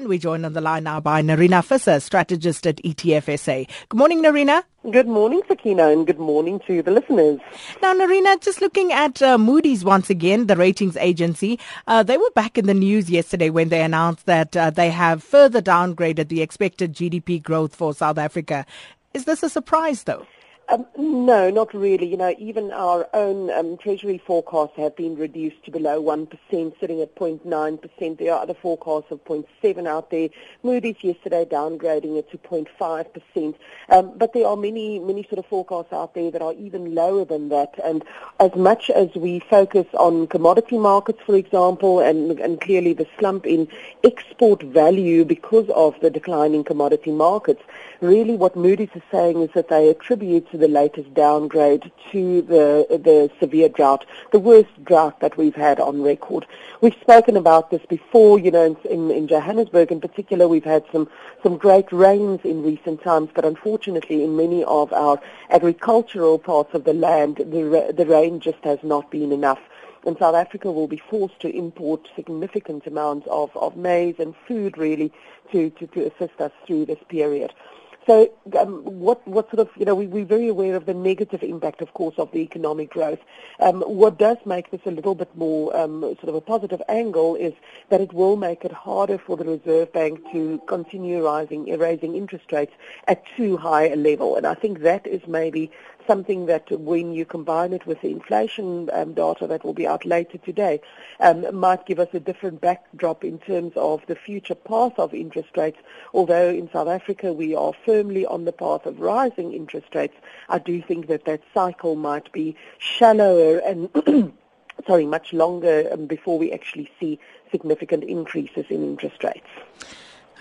And we join on the line now by Nerina Visser, strategist at ETFSA. Good morning, Nerina. Good morning, Sakina, and good morning to the listeners. Now, Nerina, just looking at uh, Moody's once again, the ratings agency, uh, they were back in the news yesterday when they announced that uh, they have further downgraded the expected GDP growth for South Africa. Is this a surprise, though? Um, no, not really. You know, even our own um, Treasury forecasts have been reduced to below 1%, sitting at 0.9%. There are other forecasts of 0.7 out there. Moody's yesterday downgrading it to 0.5%. Um, but there are many, many sort of forecasts out there that are even lower than that. And as much as we focus on commodity markets, for example, and, and clearly the slump in export value because of the declining commodity markets, really what Moody's is saying is that they attribute the latest downgrade to the the severe drought, the worst drought that we've had on record. We've spoken about this before, you know, in, in Johannesburg in particular, we've had some, some great rains in recent times, but unfortunately in many of our agricultural parts of the land, the, the rain just has not been enough and South Africa will be forced to import significant amounts of, of maize and food really to, to, to assist us through this period. So um, what, what sort of, you know, we, we're very aware of the negative impact, of course, of the economic growth. Um, what does make this a little bit more um, sort of a positive angle is that it will make it harder for the Reserve Bank to continue rising, raising interest rates at too high a level. And I think that is maybe something that when you combine it with the inflation um, data that will be out later today, um, might give us a different backdrop in terms of the future path of interest rates. Although in South Africa we are firmly on the path of rising interest rates, I do think that that cycle might be shallower and sorry, much longer um, before we actually see significant increases in interest rates.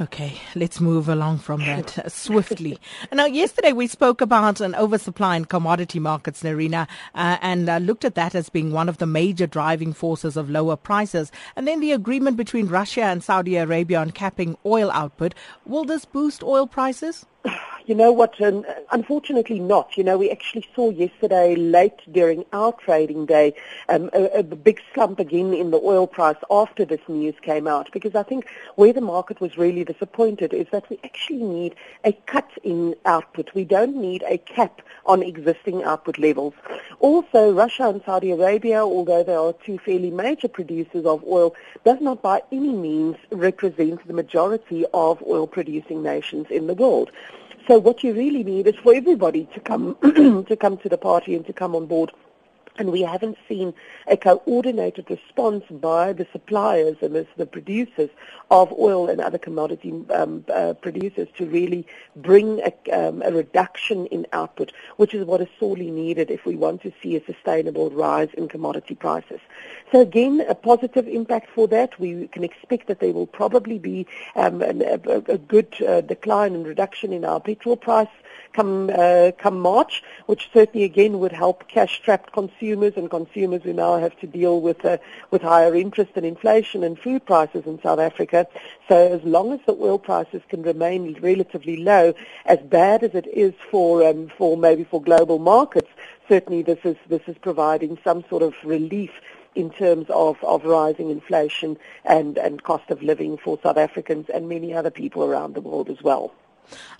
Okay, let's move along from that swiftly. Now, yesterday we spoke about an oversupply in commodity markets, Nerina, uh, and uh, looked at that as being one of the major driving forces of lower prices. And then the agreement between Russia and Saudi Arabia on capping oil output. Will this boost oil prices? You know what? Um, unfortunately, not. You know, we actually saw yesterday, late during our trading day, um, a, a, big slump again in the oil price after this news came out. Because I think where the market was really disappointed is that we actually need a cut in output. We don't need a cap on existing output levels. Also, Russia and Saudi Arabia, although they are two fairly major producers of oil, does not by any means represent the majority of oil-producing nations in the world. So what you really need is for everybody to come to come to the party and to come on board and we haven't seen a coordinated response by the suppliers and the, producers of oil and other commodity um, uh, producers to really bring a, um, a, reduction in output, which is what is sorely needed if we want to see a sustainable rise in commodity prices. So again, a positive impact for that. We can expect that there will probably be um, a, a, good uh, decline and reduction in our petrol price come uh, come March, which certainly again would help cash-strapped consumers and consumers who now have to deal with uh, with higher interest and inflation and food prices in South Africa. So as long as the oil prices can remain relatively low, as bad as it is for um, for maybe for global markets, certainly this is this is providing some sort of relief in terms of, of rising inflation and, and cost of living for South Africans and many other people around the world as well.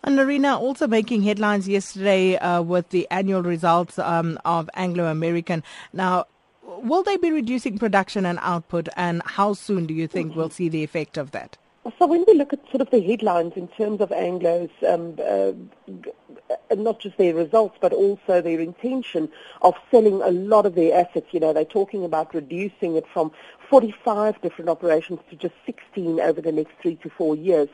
And Nerina also making headlines yesterday uh, with the annual results um, of Anglo American. Now, will they be reducing production and output, and how soon do you think we'll see the effect of that? So when we look at sort of the headlines in terms of Anglo's, um, uh, not just their results, but also their intention of selling a lot of their assets, you know, they're talking about reducing it from 45 different operations to just 16 over the next three to four years.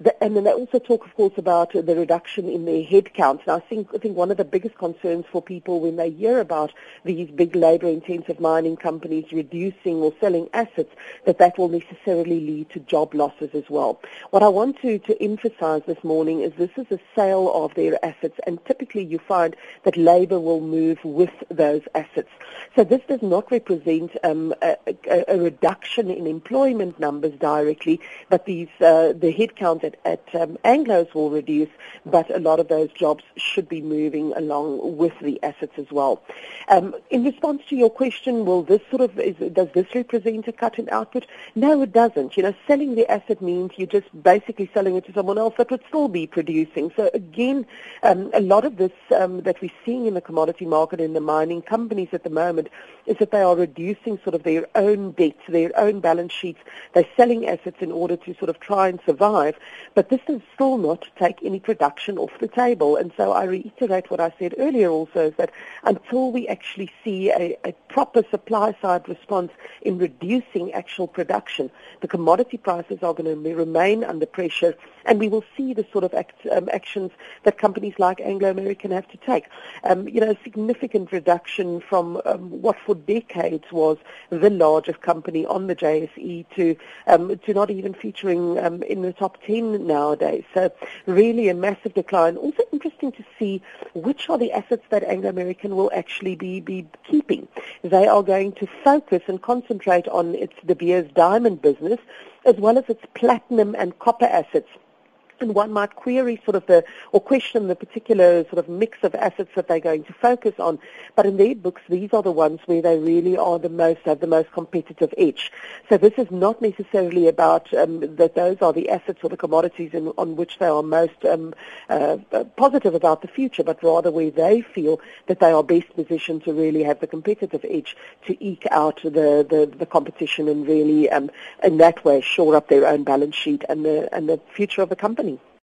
The, and then they also talk, of course, about the reduction in their headcount. And I think, I think one of the biggest concerns for people when they hear about these big labor-intensive mining companies reducing or selling assets, that that will necessarily lead to job losses as well. What I want to, to emphasize this morning is this is a sale of their assets, and typically you find that labor will move with those assets. So this does not represent um, a, a, a a reduction in employment numbers directly, but these uh, the headcount at, at um, Anglos will reduce, but a lot of those jobs should be moving along with the assets as well. Um, in response to your question, will this sort of is, does this represent a cut in output? No, it doesn't. You know, selling the asset means you're just basically selling it to someone else that would still be producing. So again, um, a lot of this um, that we're seeing in the commodity market in the mining companies at the moment is that they are reducing sort of their own debts, their own balance sheets. They're selling assets in order to sort of try and survive. But this does still not take any production off the table. And so I reiterate what I said earlier also is that until we actually see a, a proper supply side response in reducing actual production, the commodity prices are going to remain under pressure and we will see the sort of act, um, actions that companies like Anglo American have to take. Um, you know, a significant reduction from um, what for decades was the largest company on the JSE to um, to not even featuring um, in the top 10 nowadays. So really a massive decline. Also interesting to see which are the assets that Anglo American will actually be, be keeping. They are going to focus and concentrate on its De Beers diamond business as well as its platinum and copper assets and one might query sort of the, or question the particular sort of mix of assets that they're going to focus on. But in their books, these are the ones where they really are the most, have the most competitive edge. So this is not necessarily about um, that those are the assets or the commodities in, on which they are most um, uh, positive about the future, but rather where they feel that they are best positioned to really have the competitive edge to eke out the, the, the competition and really, um, in that way, shore up their own balance sheet and the, and the future of the company.